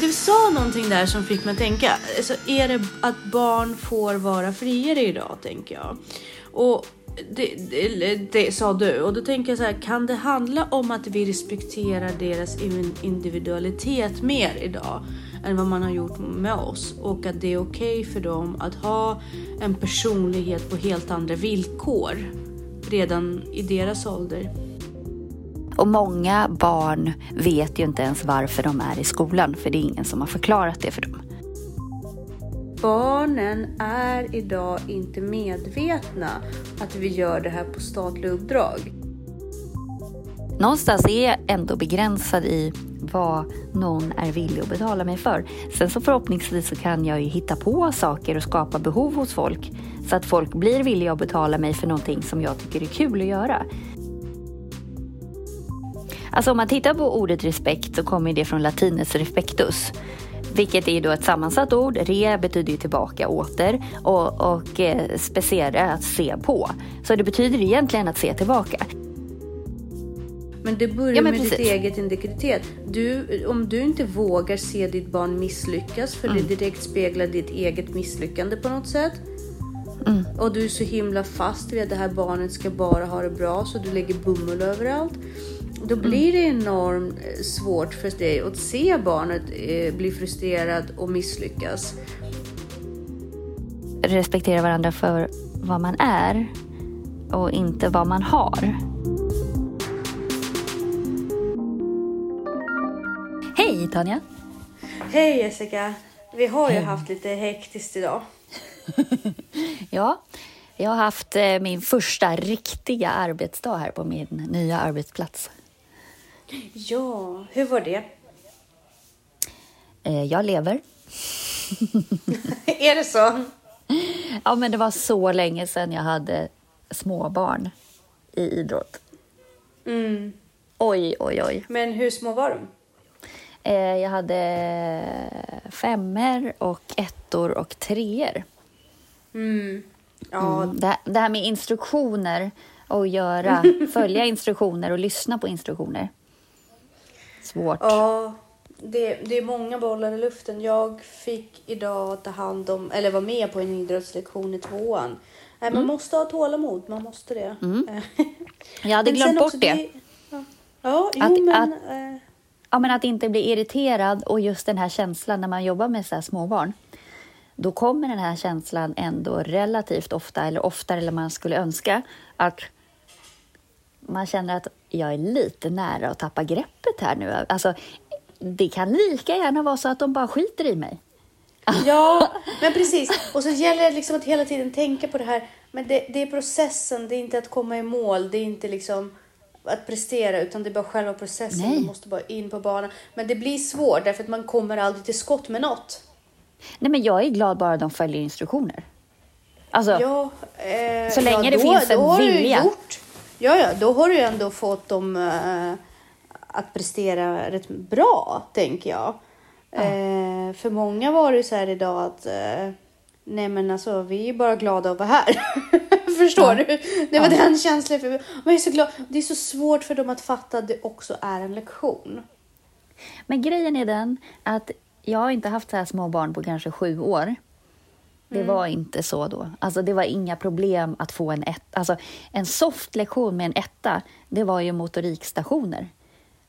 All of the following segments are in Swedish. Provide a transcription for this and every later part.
du sa någonting där som fick mig att tänka. Alltså, är det att barn får vara friare idag, tänker jag. Och det, det, det, sa du och då tänker jag så här, kan det handla om att vi respekterar deras individualitet mer idag än vad man har gjort med oss och att det är okej okay för dem att ha en personlighet på helt andra villkor redan i deras ålder. Och många barn vet ju inte ens varför de är i skolan för det är ingen som har förklarat det för dem. Barnen är idag inte medvetna att vi gör det här på statliga uppdrag. Någonstans är jag ändå begränsad i vad någon är villig att betala mig för. Sen så förhoppningsvis så kan jag ju hitta på saker och skapa behov hos folk så att folk blir villiga att betala mig för någonting som jag tycker är kul att göra. Alltså om man tittar på ordet respekt så kommer det från latinets respectus. Vilket är då ett sammansatt ord. Re betyder ju tillbaka, åter och, och eh, att se på. Så det betyder egentligen att se tillbaka. Men det börjar ja, men med precis. ditt eget integritet. Du, om du inte vågar se ditt barn misslyckas för mm. det direkt speglar ditt eget misslyckande på något sätt. Mm. Och du är så himla fast vid att det här barnet ska bara ha det bra så du lägger bomull överallt. Då mm. blir det enormt eh, svårt för dig att se barnet eh, bli frustrerad och misslyckas. Respektera varandra för vad man är och inte vad man har. Hej Tanja! Hej Jessica! Vi har ju haft lite hektiskt idag. ja, jag har haft eh, min första riktiga arbetsdag här på min nya arbetsplats. Ja, hur var det? Eh, jag lever. är det så? Ja, men det var så länge sedan jag hade småbarn i idrott. Mm. Oj, oj, oj. Men hur små var de? Eh, jag hade femmer och ettor och treor. Mm. Ja. Mm. Det, det, här med instruktioner och göra, följa instruktioner och lyssna på instruktioner. Svårt. Ja, det, det är många bollar i luften. Jag fick idag ta hand om, eller vara med på en idrottslektion i tvåan. Nej, man mm. måste ha tålamod, man måste det. Mm. Jag hade glömt bort det. det. Ja, ja jo, att, men... Att, äh... ja, men att inte bli irriterad och just den här känslan när man jobbar med så här småbarn. Då kommer den här känslan ändå relativt ofta, eller oftare än man skulle önska, att man känner att jag är lite nära att tappa greppet här nu. Alltså, det kan lika gärna vara så att de bara skiter i mig. Ja, men precis. Och så gäller det liksom att hela tiden tänka på det här. Men det, det, är processen, det är inte att komma i mål. Det är inte liksom att prestera, utan det är bara själva processen. Nej. Du måste bara in på banan. Men det blir svårt därför att man kommer aldrig till skott med något. Nej, men jag är glad bara de följer instruktioner. Alltså, ja, eh, så länge ja, det finns en vilja. Gjort, Ja, ja, då har du ändå fått dem uh, att prestera rätt bra, tänker jag. Ja. Uh, för många var det så här idag att uh, nej, men alltså, vi är bara glada att vara här. Förstår ja. du? Det var ja. den känslan. För, man är så glad. Det är så svårt för dem att fatta att det också är en lektion. Men grejen är den att jag har inte haft så här små barn på kanske sju år. Det mm. var inte så då. Alltså det var inga problem att få en etta. Alltså en soft lektion med en etta, det var ju motorikstationer.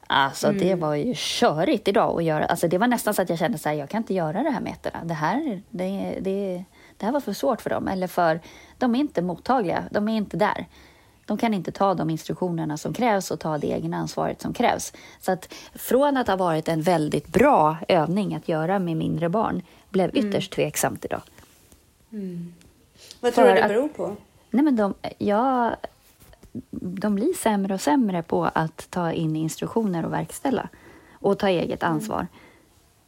Alltså mm. det var ju körigt idag att göra. Alltså det var nästan så att jag kände så här, jag kan inte göra det här med ettorna. Det här, det, det, det här var för svårt för dem. Eller för, de är inte mottagliga, de är inte där. De kan inte ta de instruktionerna som krävs och ta det egna ansvaret som krävs. Så att från att ha varit en väldigt bra övning att göra med mindre barn blev mm. ytterst mm. tveksamt idag. Mm. Vad tror du det beror på? Nej, men de, ja, de blir sämre och sämre på att ta in instruktioner och verkställa och ta eget mm. ansvar. Mm.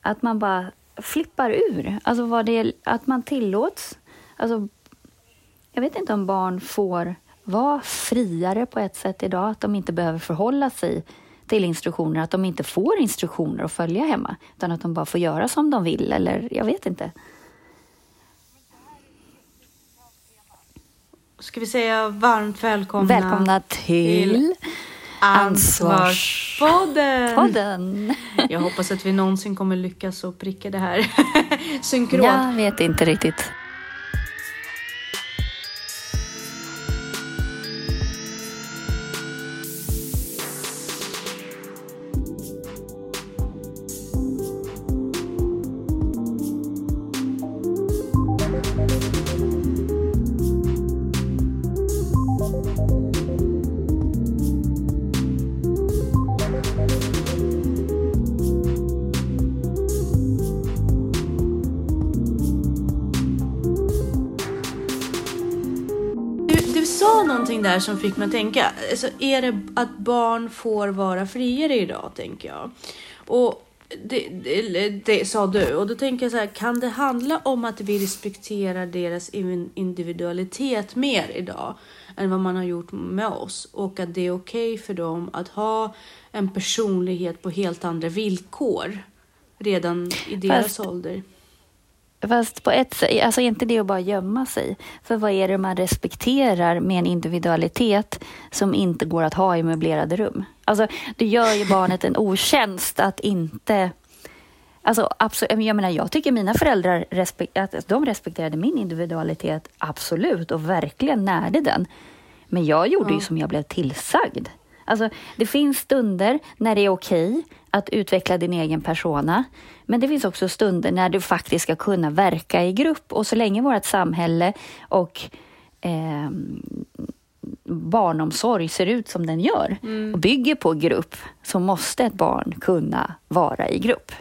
Att man bara flippar ur. Alltså vad det, att man tillåts. Alltså, jag vet inte om barn får vara friare på ett sätt idag, att de inte behöver förhålla sig till instruktioner, att de inte får instruktioner att följa hemma, utan att de bara får göra som de vill, eller jag vet inte. Ska vi säga varmt välkomna. Välkomna till, Ansvarspodden! Podden. Jag hoppas att vi någonsin kommer lyckas och pricka det här synkront. Jag vet inte riktigt. Där som fick mig att tänka. Alltså, är det att barn får vara friare idag, tänker jag. Och det, det, det sa du. Och då tänker jag så här, kan det handla om att vi respekterar deras in- individualitet mer idag än vad man har gjort med oss? Och att det är okej för dem att ha en personlighet på helt andra villkor redan i deras Fast- ålder? Fast på ett sätt, alltså inte det att bara gömma sig? För vad är det man respekterar med en individualitet som inte går att ha i möblerade rum? Alltså, du gör ju barnet en otjänst att inte... Alltså, absolut, jag menar, jag tycker mina föräldrar respek- att de respekterade min individualitet, absolut, och verkligen närde den. Men jag gjorde ju Ja. som jag blev tillsagd. Alltså, det finns stunder när det är okej att utveckla din egen persona. Men det finns också stunder när du faktiskt ska kunna verka i grupp. Och så länge vårt samhälle och eh, barnomsorg ser ut som den gör och bygger på grupp så måste ett barn kunna vara i grupp.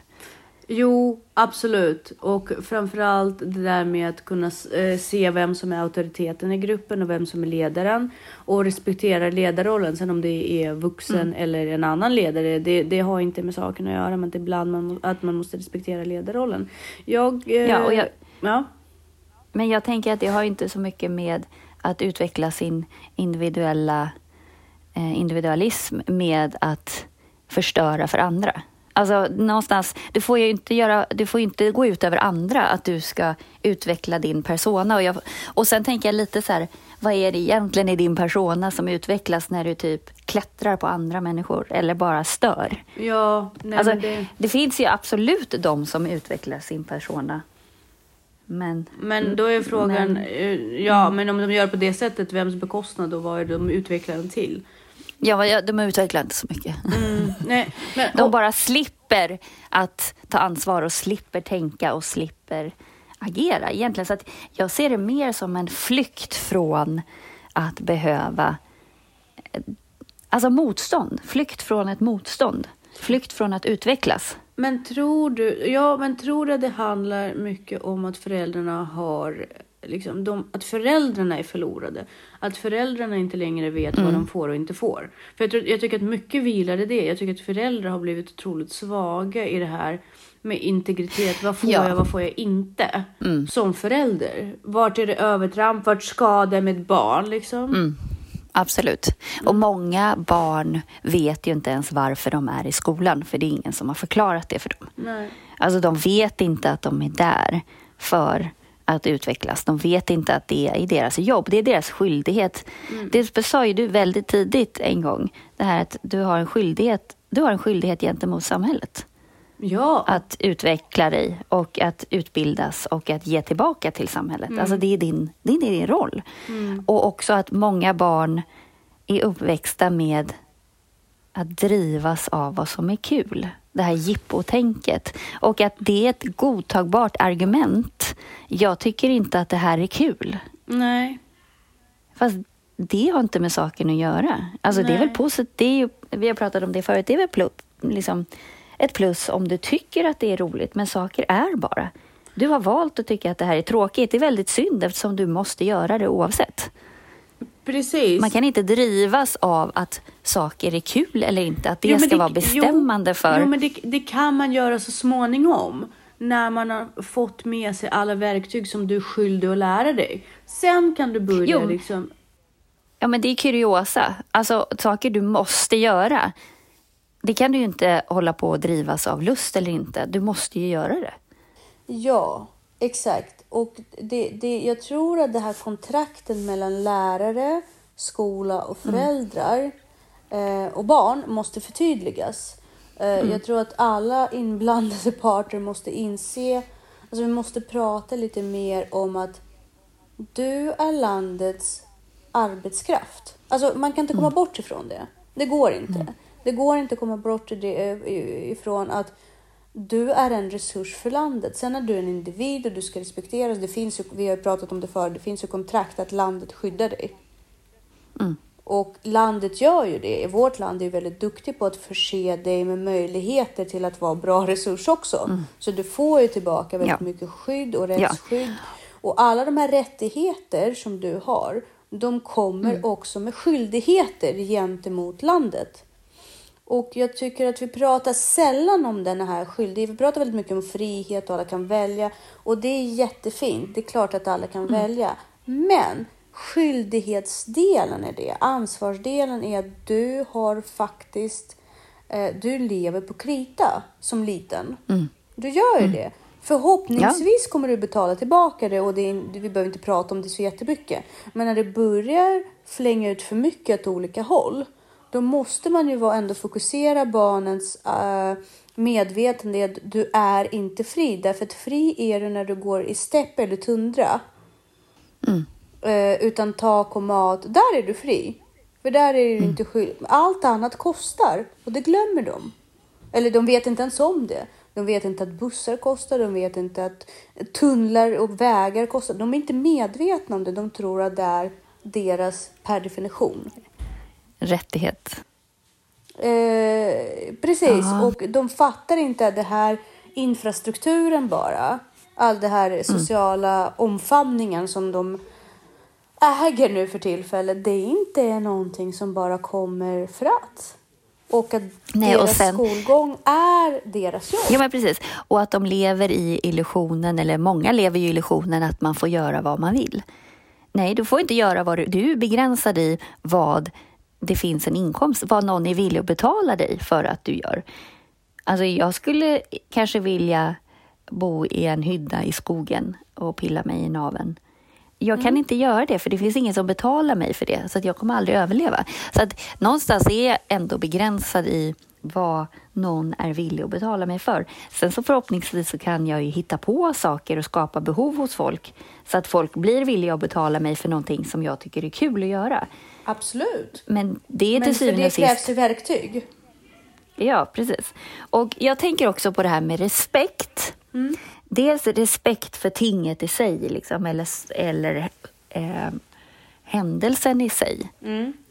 Jo, absolut. Och framförallt det där med att kunna eh, se vem som är auktoriteten i gruppen och vem som är ledaren. Och respektera ledarrollen. Sen om det är vuxen Mm. eller en annan ledare, det, det har inte med saken att göra. Men det är ibland man, att man måste respektera ledarrollen. Jag... Eh, Ja, jag- ja. Men jag tänker att det har inte så mycket med att utveckla sin individuella eh, individualism med att förstöra för andra. Alltså någonstans, du får ju inte, göra, du får inte gå ut över andra att du ska utveckla din persona. Och, jag, och sen tänker jag lite så här, vad är det egentligen i din persona som utvecklas när du typ klättrar på andra människor eller bara stör? Ja, nej Alltså, det... det finns ju absolut de som utvecklar sin persona. Men Men då är frågan, Men- eh, ja men om de gör på det sättet, vems bekostnad och vad är det de utvecklar den till? Ja, ja, de utvecklar inte så mycket. Mm, nej, men, De bara slipper att ta ansvar och slipper tänka och slipper agera egentligen. Så att jag ser det mer som en flykt från att behöva... eh, Alltså motstånd. Flykt från ett motstånd. Flykt från att utvecklas. Men tror du, ja, men tror du att det handlar mycket om att föräldrarna har, liksom, de, att föräldrarna är förlorade? Att föräldrarna inte längre vet vad de får och inte får? För jag, tror, jag tycker att mycket vilar i det. Jag tycker att föräldrar har blivit otroligt svaga i det här med integritet. Vad får Ja. jag, vad får jag inte? Som förälder. Vart är det övertramp? Vart skadar mitt barn liksom? Absolut. Och många barn vet ju inte ens varför de är i skolan, för det är ingen som har förklarat det för dem. Nej. Alltså de vet inte att de är där för att utvecklas. De vet inte att det är deras jobb, det är deras skyldighet. Det sa ju du väldigt tidigt en gång, det här att du har en skyldighet, du har en skyldighet gentemot samhället. Ja, Att utveckla dig och att utbildas och att ge tillbaka till samhället. Alltså det är din, det är din roll. Och också att många barn är uppväxta med att drivas av vad som är kul. Det här jippotänket. Och att det är ett godtagbart argument. Jag tycker inte att det här är kul. nej. Fast det har inte med saken att göra. Alltså det är väl Nej. positivt. Vi har pratat om det förut. Det är väl plus, liksom, ett plus om du tycker att det är roligt. Men saker är bara. Du har valt att tycka att det här är tråkigt. Det är väldigt synd eftersom du måste göra det oavsett. Precis. Man kan inte drivas av att saker är kul eller inte. Att det Jo, ska vara bestämmande jo, för... Jo, men det, det kan man göra så småningom. När man har fått med sig alla verktyg som du är skyldig att lära dig. Sen kan du börja Jo. liksom... Ja, men det är kuriosa. Alltså saker du måste göra. Det kan du ju inte hålla på och drivas av lust eller inte. Du måste ju göra det. Ja, exakt. Och det, det, jag tror att det här kontrakten mellan lärare, skola och föräldrar eh, och barn måste förtydligas. Eh, Jag tror att alla inblandade parter måste inse, alltså vi måste prata lite mer om att du är landets arbetskraft. Alltså man kan inte komma bort ifrån det. Det går inte. Det går inte att komma bort eh, ifrån att du är en resurs för landet. Sen är du en individ och du ska respekteras. Det finns ju, vi har pratat om det förr, det finns ju kontrakt att landet skyddar dig. Mm. Och landet gör ju det. Vårt land är väldigt duktigt på att förse dig med möjligheter till att vara bra resurs också. Så du får ju tillbaka väldigt Ja. mycket skydd och rättsskydd. Och alla de här rättigheter som du har, de kommer också med skyldigheter gentemot landet. Och jag tycker att vi pratar sällan om den här skyldigheten. Vi pratar väldigt mycket om frihet och alla kan välja. Och det är jättefint. Det är klart att alla kan välja. Men skyldighetsdelen är det. Ansvarsdelen är att du har faktiskt, eh, du lever på krita som liten. Du gör ju det. Förhoppningsvis kommer du betala tillbaka det och det är, vi behöver inte prata om det så jättemycket. Men när det börjar flänga ut för mycket åt olika håll, då måste man ju ändå fokusera barnens uh, medvetande. att Du är inte fri, därför att fri är du när du går i stepp eller tundra. Eh, utan tak och mat, där är du fri. För där är du inte skyldig. Allt annat kostar och det glömmer de. Eller de vet inte ens om det. De vet inte att bussar kostar, de vet inte att tunnlar och vägar kostar. De är inte medvetna om det. De tror att det är deras per definition. Rättighet. Eh, precis, Ja. och de fattar inte att det här infrastrukturen bara, all det här sociala omfamningen som de äger nu för tillfället, det är inte någonting som bara kommer för att. Och att Nej, och deras sen- skolgång är deras jobb. Ja, men precis. Och att de lever i illusionen, eller många lever i illusionen att man får göra vad man vill. Nej, du får inte göra vad du... Du är begränsad i vad det finns en inkomst, vad någon är villig att betala dig för att du gör. Alltså, jag skulle kanske vilja bo i en hydda i skogen och pilla mig i naveln. Jag kan inte göra det, för det finns ingen som betalar mig för det, så att jag kommer aldrig överleva. Så att någonstans är jag ändå begränsad i vad någon är villig att betala mig för. Sen så förhoppningsvis så kan jag ju hitta på saker och skapa behov hos folk, så att folk blir villiga att betala mig för någonting som jag tycker är kul att göra. Absolut. Men det är Men till syvende det och sist... krävs ju verktyg. Ja, precis. Och jag tänker också på det här med respekt. Dels respekt för tinget i sig, liksom, eller, eller eh, händelsen i sig.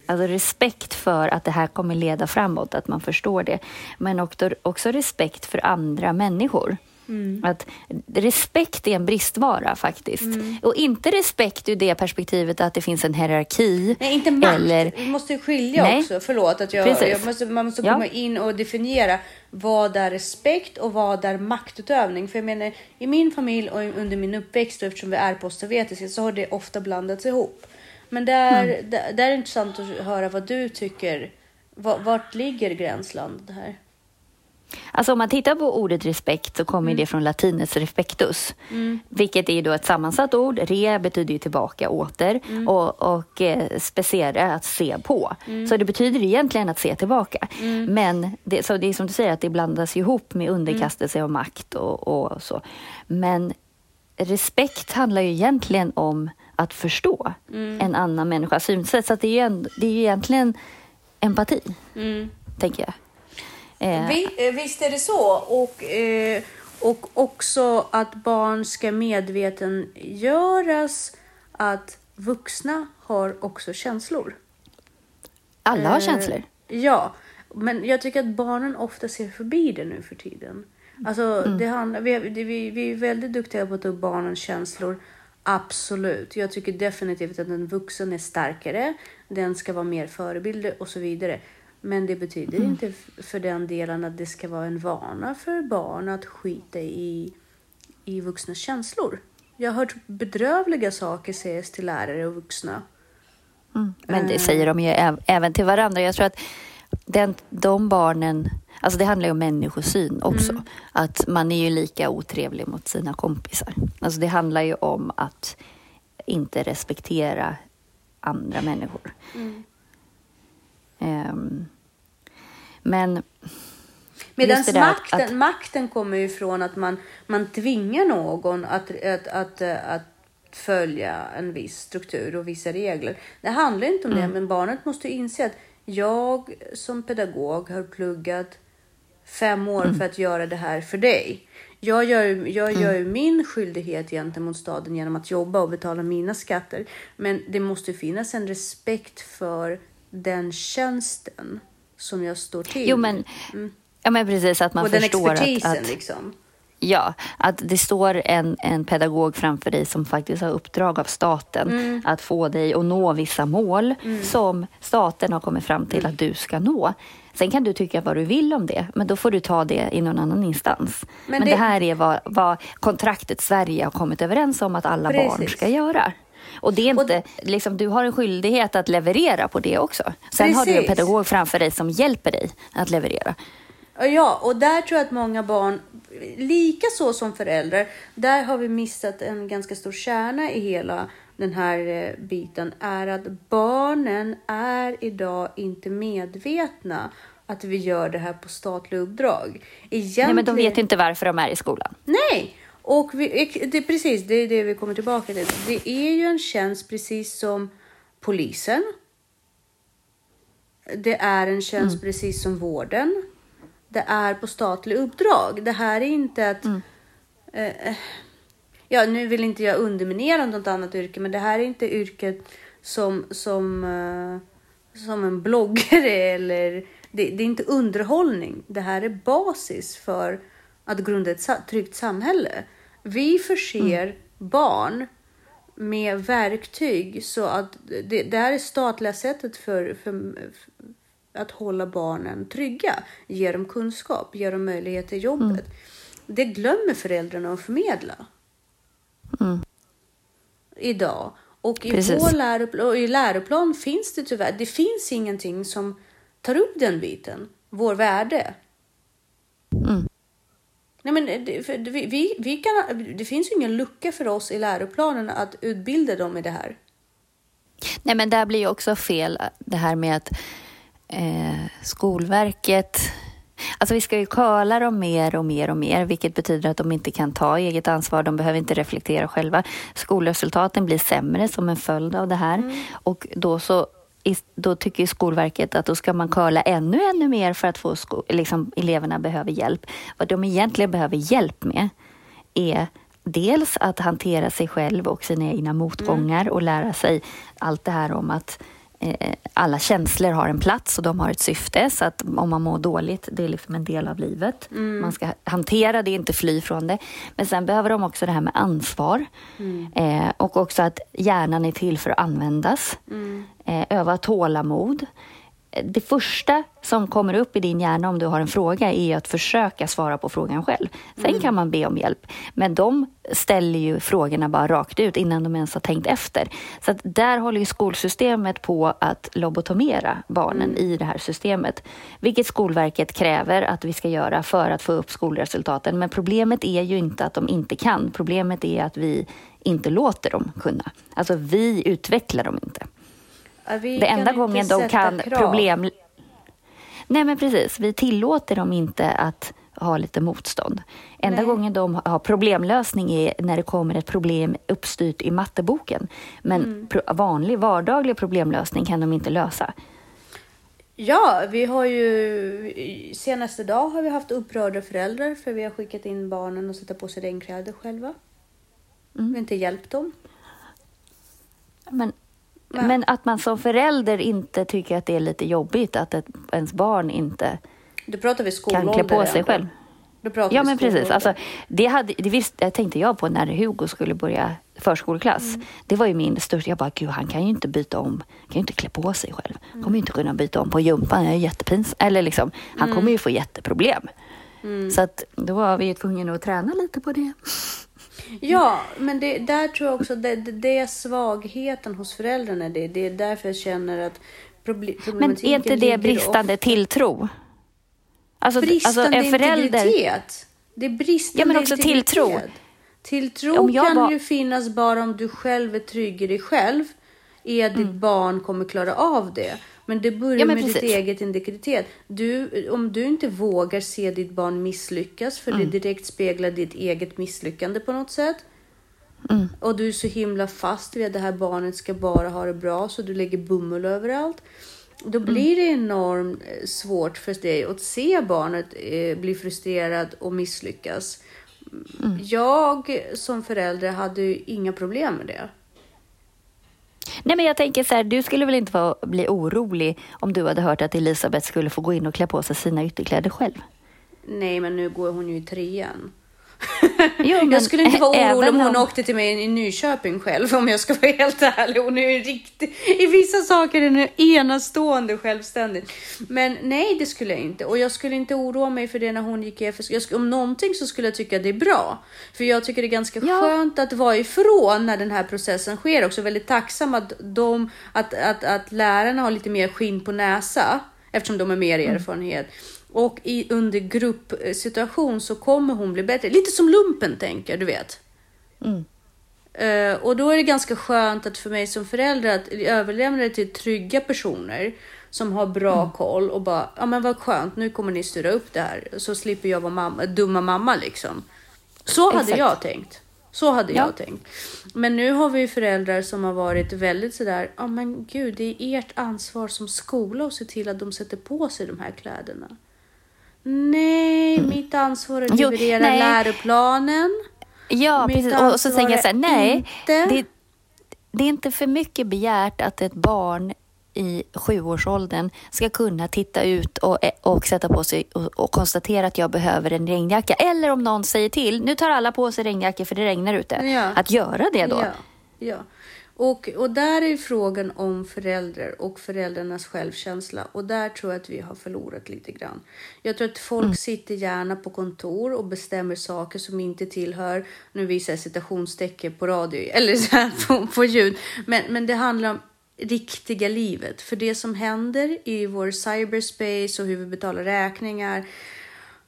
Alltså respekt för att det här kommer leda framåt, att man förstår det. Men också, också respekt för andra människor. Att respekt är en bristvara faktiskt. Och inte respekt ur det perspektivet att det finns en hierarki. Nej, inte makt. Eller, Vi måste skilja Nej. också. Förlåt att jag, jag måste, man måste Ja. komma in och definiera vad är respekt och vad är maktutövning. För jag menar, i min familj och under min uppväxt och eftersom vi är postsovjetiska så har det ofta blandats ihop. Men där, Mm. där, där är det intressant att höra vad du tycker. Va- Vart ligger gränslandet här? Alltså om man tittar på ordet respekt så kommer det från latinets respectus, vilket är då ett sammansatt ord. Re betyder ju tillbaka, åter och, och eh, att se på. Så det betyder egentligen att se tillbaka. Men det, så det är som du säger, att det blandas ihop med underkastelse och makt och, och så. Men respekt handlar ju egentligen om att förstå en annan människas synsätt. Så att det, är ändå, det är ju egentligen empati, tänker jag. Eh, Vi, eh, visst är det så. Och, eh, och också att barn ska medvetengöras att vuxna har också känslor. alla har Eh, känslor. Ja, men jag tycker att barnen ofta ser förbi det nu för tiden. Alltså, det handlar, vi, vi, vi är väldigt duktiga på att ta upp barnens känslor. Absolut. Jag tycker definitivt att en vuxen är starkare. Den ska vara mer förebild och så vidare. Men det betyder inte f- för den delen att det ska vara en vana för barn att skita i, i vuxnas känslor. Jag har hört bedrövliga saker sägas till lärare och vuxna. Men Eh. det säger de ju äv- även till varandra. Jag tror att den, de barnen, alltså det handlar ju om människosyn också. Mm. Att man är ju lika otrevlig mot sina kompisar. Alltså det handlar ju om att inte respektera andra människor. Mm. Ehm, men Medan makten, att- makten kommer ju från att man, man tvingar någon att, att, att, eh, att följa en viss struktur och vissa regler. Det handlar inte om Mm. det, men barnet måste inse att jag som pedagog har pluggat fem år Mm. för att göra det här för dig. Jag gör, jag Mm. gör ju min skyldighet gentemot staden genom att jobba och betala mina skatter. Men det måste finnas en respekt för den tjänsten som jag står till Jo, men, ja, men precis att man och den förstår att, expertisen att, liksom. ja, att det står en, en pedagog framför dig som faktiskt har uppdrag av staten Mm. att få dig att nå vissa mål som staten har kommit fram Mm. till att du ska nå. Sen kan du tycka vad du vill om det, men då får du ta det i någon annan instans. Men Men, det- det... här är vad, vad kontraktet Sverige har kommit överens om att alla barn Precis. ska göra. Och det är Och- inte, liksom, du har en skyldighet att leverera på det också. Sen har du en Precis. pedagog framför dig som hjälper dig att leverera. Ja, och där tror jag att många barn, lika så som föräldrar, där har vi missat en ganska stor kärna i hela den här eh, biten, är att barnen är idag inte medvetna att vi gör det här på statliga uppdrag. Egentligen... Nej, men de vet inte varför de är i skolan. Nej, och vi, det är precis det, är det vi kommer tillbaka till. Det är ju en tjänst precis som polisen. Det är en tjänst precis som vården. Det är på statlig uppdrag. Det här är inte att... Eh, eh, ja, nu vill inte jag underminera något annat yrke, men det här är inte yrket som, som, eh, som en bloggare eller... Det, det är inte underhållning. Det här är basis för att grunda ett tryggt samhälle. Vi förser barn med verktyg så att det, det här är statliga sättet för, för, för att hålla barnen trygga, ge dem kunskap, ge dem möjlighet till jobbet. Det glömmer föräldrarna att förmedla idag. Och i, Precis. vår läroplan, i läroplan finns det tyvärr, det finns ingenting som tar upp den biten, vår värde. Nej, men det, för vi, vi, vi kan, det finns ju ingen lucka för oss i läroplanen att utbilda dem i det här. Nej, men där blir ju också fel det här med att eh, Skolverket... Alltså vi ska ju curla dem mer och mer och mer, vilket betyder att de inte kan ta eget ansvar. De behöver inte reflektera själva. Skolresultaten blir sämre som en följd av det här. Och då så då tycker Skolverket att då ska man curla ännu, ännu mer för att få liksom, eleverna behöver hjälp. Vad de egentligen behöver hjälp med är dels att hantera sig själv och sina egna motgångar och lära sig allt det här om att alla känslor har en plats och de har ett syfte. Så att om man mår dåligt, det är liksom en del av livet. Man ska hantera det, inte fly från det. Men sen behöver de också det här med ansvar. Eh, och också att hjärnan är till för att användas. Eh, öva tålamod. Det första som kommer upp i din hjärna om du har en fråga är att försöka svara på frågan själv. Sen kan man be om hjälp. Men de ställer ju frågorna bara rakt ut innan de ens har tänkt efter. Så att där håller ju skolsystemet på att lobotomera barnen i det här systemet. Vilket Skolverket kräver att vi ska göra för att få upp skolresultaten. Men problemet är ju inte att de inte kan. Problemet är att vi inte låter dem kunna. Alltså vi utvecklar dem inte. Det enda gången de kan krav. problem... Nej, men precis. Vi tillåter dem inte att ha lite motstånd. Enda Nej. gången de har problemlösning är när det kommer ett problem uppstyrt i matteboken. Men Mm. vanlig vardaglig problemlösning kan de inte lösa. Ja, vi har ju senaste dag har vi haft upprörda föräldrar för vi har skickat in barnen och sätta på sig regnkläder själva. Mm. Vi har inte hjälpt dem. Men, Men att man som förälder inte tycker att det är lite jobbigt att ett, ens barn inte kan klä på sig själv. Då pratar Ja, men precis. Alltså, det, hade, det visste, tänkte jag på när Hugo skulle börja förskoleklass. Mm. Det var ju min största... Jag bara, gud, han kan ju inte byta om. kan ju inte klä på sig själv. Han Mm. kommer ju inte kunna byta om på gympan. Jag är jättepins. Eller liksom, han Mm. kommer ju få jätteproblem. Så att, då var vi ju tvungna att träna lite på det. Ja, men det, där tror jag också det, det, det är svagheten hos föräldrarna. Det, det är därför jag känner att proble, Men problematiken är inte det bristande ofta- tilltro? Alltså, bristande alltså en förälder... integritet. Det är bristande Ja, men också integritet. tilltro. Tilltro kan var- ju finnas bara om du själv är trygg i dig själv. Är att Mm. ditt barn kommer klara av det. Men det börjar Ja, men med precis. ditt eget integritet. Du, om du inte vågar se ditt barn misslyckas, för Mm. det direkt speglar ditt eget misslyckande på något sätt. Mm. Och du är så himla fast vid att det här barnet ska bara ha det bra, så du lägger bomull överallt. Då Mm. blir det enormt eh, svårt för dig att se barnet eh, bli frustrerad och misslyckas. Mm. Jag som förälder hade ju inga problem med det. Nej, men jag tänker så här, du skulle väl inte få bli orolig om du hade hört att Elisabeth skulle få gå in och klä på sig sina ytterkläder själv? Nej, men nu går hon ju i trean. Jo, jag skulle inte vara orolig om hon åkte till mig i Nyköping själv om jag ska vara helt ärlig. Hon är ju riktigt, i vissa saker är hon enastående självständig. Men nej, det skulle jag inte. Och jag skulle inte oroa mig för det när hon gick i FS. Jag skulle, om någonting så skulle jag tycka det är bra. För jag tycker det är ganska Ja. skönt att vara ifrån när den här processen sker. Också väldigt tacksam att, de, att, att, att lärarna har lite mer skinn på näsa eftersom de har mer erfarenhet. Och i, under gruppsituation så kommer hon bli bättre. Lite som lumpen tänker du vet. Mm. Eh, och då är det ganska skönt att för mig som förälder att överlämna det till trygga personer som har bra Mm. koll och bara, ja men vad skönt, nu kommer ni styra upp det här så slipper jag vara mamma, dumma mamma liksom. Så hade Exakt. jag tänkt. Så hade Ja. jag tänkt. Men nu har vi ju föräldrar som har varit väldigt sådär, ja men gud, det är ert ansvar som skola att se till att de sätter på sig de här kläderna. Nej, mitt ansvar är att Mm. Jo, leverera nej. läroplanen. Ja, Mitt precis. Och, så tänker jag så här, är nej, det, det är inte för mycket begärt att ett barn i sjuårsåldern ska kunna titta ut och, och sätta på sig och, och konstatera att jag behöver en regnjacka. Eller om någon säger till, nu tar alla på sig regnjackor för det regnar ute. Ja. Att göra det då. Ja, ja. Och, och där är frågan om föräldrar och föräldrarnas självkänsla. Och där tror jag att vi har förlorat lite grann. Jag tror att folk Mm. sitter gärna på kontor och bestämmer saker som inte tillhör, nu visar jag citationstecken på radio, eller så här på, på ljud. Men, men det handlar om riktiga livet. För det som händer i vår cyberspace och hur vi betalar räkningar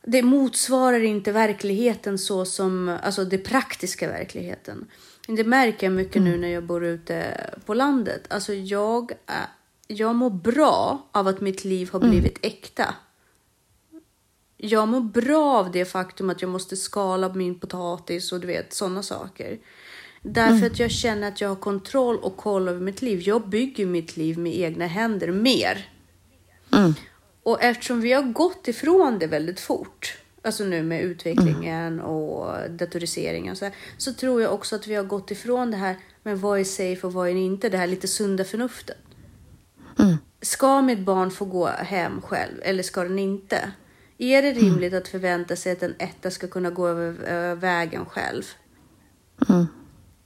det motsvarar inte verkligheten så som, alltså det praktiska verkligheten. Det märker jag mycket nu när jag bor ute på landet. Alltså jag, jag mår bra av att mitt liv har blivit äkta. Jag mår bra av det faktum att jag måste skala min potatis och du vet sådana saker. Därför att jag känner att jag har kontroll och koll över mitt liv. Jag bygger mitt liv med egna händer mer. Mm. Och eftersom vi har gått ifrån det väldigt fort, alltså nu med utvecklingen och datoriseringen och så, här, så tror jag också att vi har gått ifrån det här med vad är safe och vad är inte, det här lite sunda förnuftet. Mm. Ska mitt barn få gå hem själv eller ska den inte? Är det rimligt att förvänta sig att en etta ska kunna gå över över vägen själv? Mm.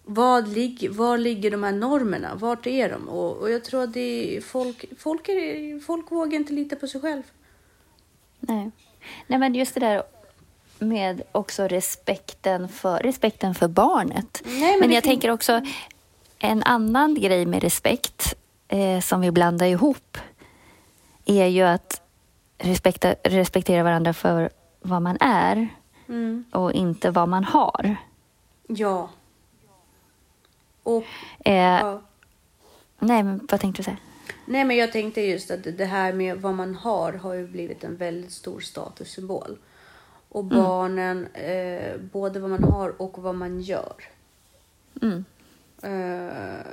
Vad ligger, var ligger de här normerna? Vart är de? Och, och jag tror att det är, folk, folk, är, folk vågar inte lita på sig själv. Nej. Nej, men just det där med också respekten för, respekten för barnet. Nej, men men jag tänker också en annan grej med respekt eh, som vi blandar ihop är ju att respekta, respektera varandra för vad man är Mm. och inte vad man har. Ja. Och, Eh, ja. Nej, men vad tänkte du säga? Nej, men jag tänkte just att det här med vad man har har ju blivit en väldigt stor statussymbol. Och barnen, eh, både vad man har och vad man gör. Mm. Eh,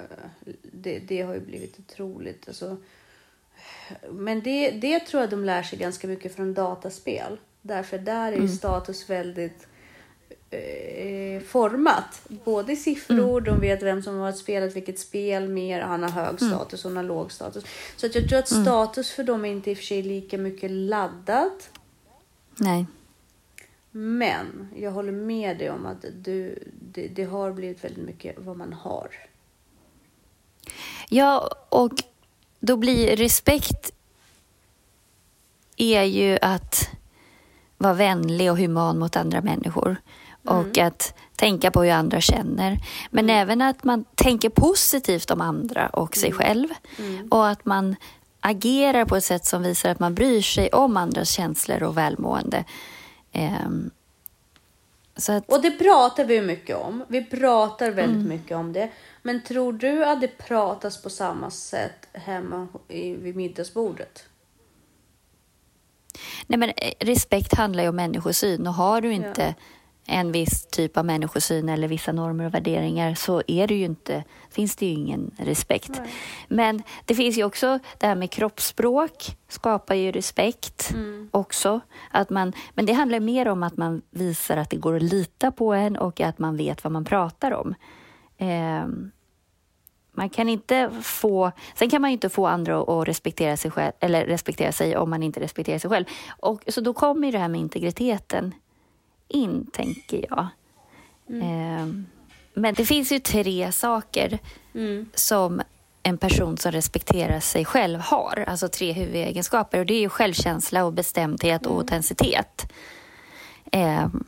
det, det har ju blivit otroligt. Alltså, men det, det tror jag de lär sig ganska mycket från dataspel. Därför där är ju status väldigt eh, format. Både siffror, de vet vem som har spelat vilket spel mer. Han har hög status och hon har låg status. Så att jag tror att status för dem är inte i och för sig lika mycket laddat. Nej. Men jag håller med dig om att du, det, det har blivit väldigt mycket vad man har. Ja, och då blir respekt är ju att vara vänlig och human mot andra människor och att tänka på hur andra känner. Men även att man tänker positivt om andra och sig själv och att man agerar på ett sätt som visar att man bryr sig om andras känslor och välmående. Så att, Och det pratar vi mycket om. Vi pratar väldigt mycket om det. Men tror du att det pratas på samma sätt hemma i, vid middagsbordet? Nej, men eh, respekt handlar ju om människosyn och har du inte Ja. En viss typ av människosyn eller vissa normer och värderingar så är det ju inte, finns det ju ingen respekt. Nej. Men det finns ju också det här med kroppsspråk skapar ju respekt Mm. också. Att man, men det handlar mer om att man visar att det går att lita på en och att man vet vad man pratar om. Ehm, man kan inte få, sen kan man ju inte få andra att att respektera sig själv, eller respektera sig om man inte respekterar sig själv. Och, så då kommer ju det här med integriteten in, tänker jag. Ehm, men det finns ju tre saker Mm. som en person som respekterar sig själv har. Alltså tre huvudegenskaper. Och det är ju självkänsla och bestämdhet och autenticitet. Ehm,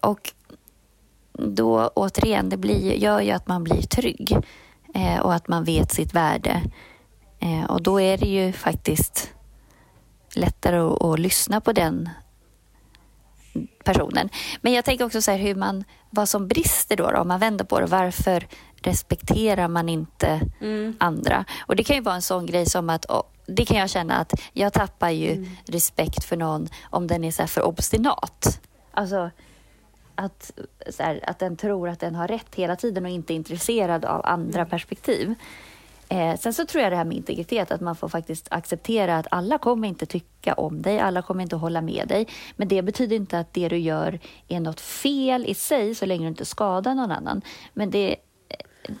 och då återigen, det blir, gör ju att man blir trygg eh, och att man vet sitt värde. Eh, och då är det ju faktiskt lättare att, att lyssna på den personen. Men jag tänker också så här hur man, vad som brister då, då om man vänder på det. Varför respekterar man inte Mm. andra? Och det kan ju vara en sån grej som att åh, det kan jag känna att jag tappar ju Mm. respekt för någon om den är så för obstinat. Alltså att, här, att den tror att den har rätt hela tiden och inte är intresserad av andra Mm. perspektiv. Eh, sen så tror jag det här med integritet, att man får faktiskt acceptera att alla kommer inte tycka om dig, alla kommer inte hålla med dig. Men det betyder inte att det du gör är något fel i sig, så länge du inte skadar någon annan. Men det,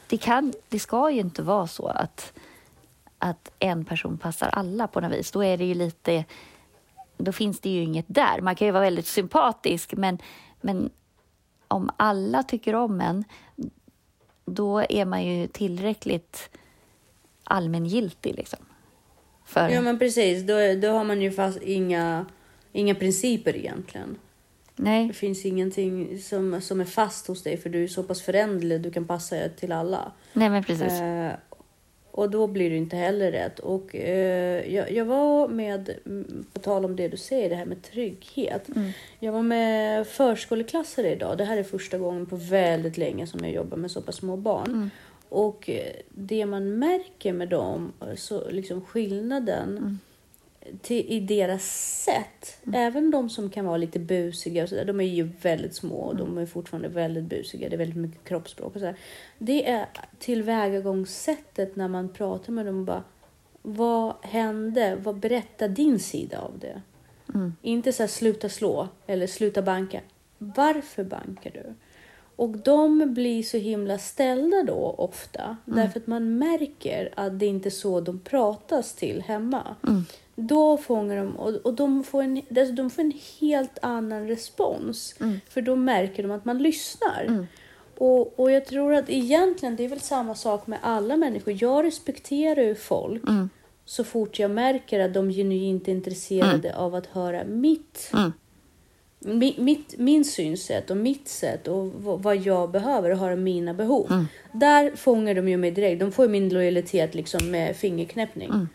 det, kan, det ska ju inte vara så att, att en person passar alla på något vis. Då är det ju lite... Då finns det ju inget där. Man kan ju vara väldigt sympatisk, men, men om alla tycker om en, då är man ju tillräckligt allmängiltig. Liksom, för, Ja men precis, då, då har man ju fast inga, inga principer egentligen. nej, Det finns ingenting som, som är fast hos dig för du är så pass föränderlig, du kan passa till alla. nej, men precis. Eh, och då blir det inte heller rätt. Och eh, jag, jag var med, på tal om det du säger, det här med trygghet. Mm. Jag var med förskoleklassare idag. Det här är första gången på väldigt länge som jag jobbar med så pass små barn. Mm. Och det man märker med dem, så liksom skillnaden Mm. till, i deras sätt. Även de som kan vara lite busiga och så där, de är ju väldigt små och de är fortfarande väldigt busiga. Det är väldigt mycket kroppsspråk och så där. Det är tillvägagångssättet när man pratar med dem och bara vad hände? Vad berättar din sida av det? Mm. Inte så här sluta slå eller sluta banka. Varför bankar du? Och de blir så himla ställda då ofta. Därför att man märker att det inte är så de pratas till hemma. Då fångar de och, och de, får en, alltså de får en helt annan respons. För då märker de att man lyssnar. Och, och jag tror att egentligen det är väl samma sak med alla människor. Jag respekterar ju folk så fort jag märker att de genuint är intresserade av att höra mitt Mm. Mi- mitt, min synsätt och mitt sätt och vad jag behöver och höra mina behov. Mm. Där fångar de ju mig direkt. De får ju min lojalitet liksom med fingerknäppning. Mm.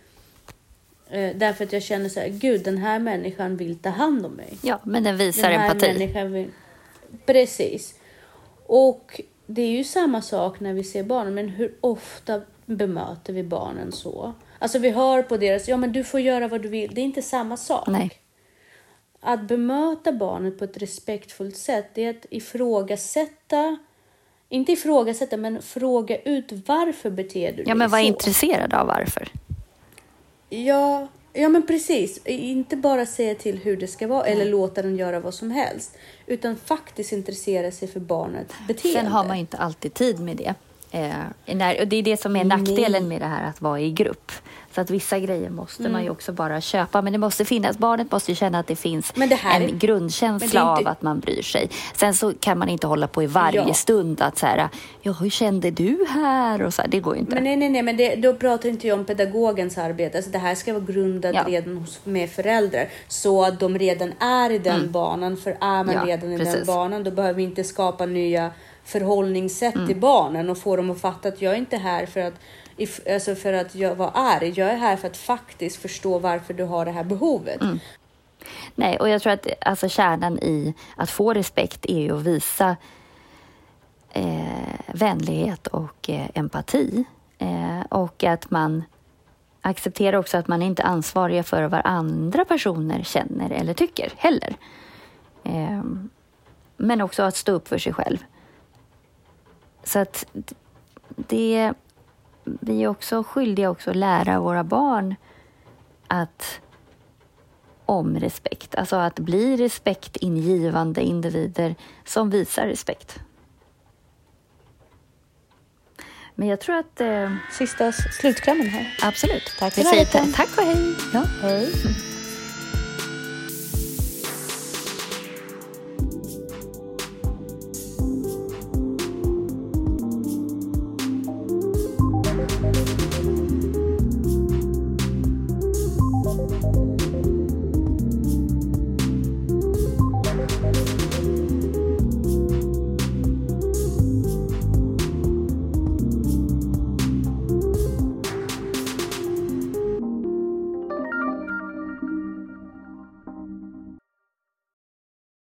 Eh, därför att jag känner så här, gud den här människan vill ta hand om mig. Ja, men den visar Den här empati. människan vill... Precis. Och det är ju samma sak när vi ser barnen, men hur ofta bemöter vi barnen så? Alltså vi hör på deras, ja men du får göra vad du vill. Det är inte samma sak. Nej. Att bemöta barnet på ett respektfullt sätt, det är att ifrågasätta, inte ifrågasätta, men fråga ut varför beter du dig Ja, men var så? intresserad av varför. Ja, ja, men precis. Inte bara säga till hur det ska vara eller låta den göra vad som helst, utan faktiskt intressera sig för barnets beteende. Sen har man inte alltid tid med det. Eh, när, och det är det som är nackdelen med det här att vara i grupp. Så att vissa grejer måste man ju Mm. också bara köpa. Men det måste finnas, barnet måste ju känna att det finns Men det här en grundkänsla inte- av att man bryr sig. Sen så kan man inte hålla på i varje Ja. stund att så här, ja hur kände du här? Och så här, det går ju inte. Men nej, nej, nej, men det, då pratar inte jag om pedagogens arbete. Alltså det här ska vara grundat Ja. redan hos, med föräldrar så att de redan är i den banan. För är man Mm. Ja, redan i den precis. banan, då behöver vi inte skapa nya förhållningssätt Mm. till barnen och få dem att fatta att jag är inte här för att alltså för att jag var arg. Jag är här för att faktiskt förstå varför du har det här behovet. Mm. Nej, och jag tror att alltså, kärnan i att få respekt är ju att visa eh, vänlighet och eh, empati. Eh, och att man accepterar också att man inte är ansvariga för vad andra personer känner eller tycker heller. Eh, men också att stå upp för sig själv. Så att det... Vi är också skyldiga också att lära våra barn att om respekt. Alltså att bli respektingivande individer som visar respekt. Men jag tror att... Eh, Sista slutklämmen här. absolut. Tack Vi för säger hjälpen. ta- tack och hej. Ja. Hej.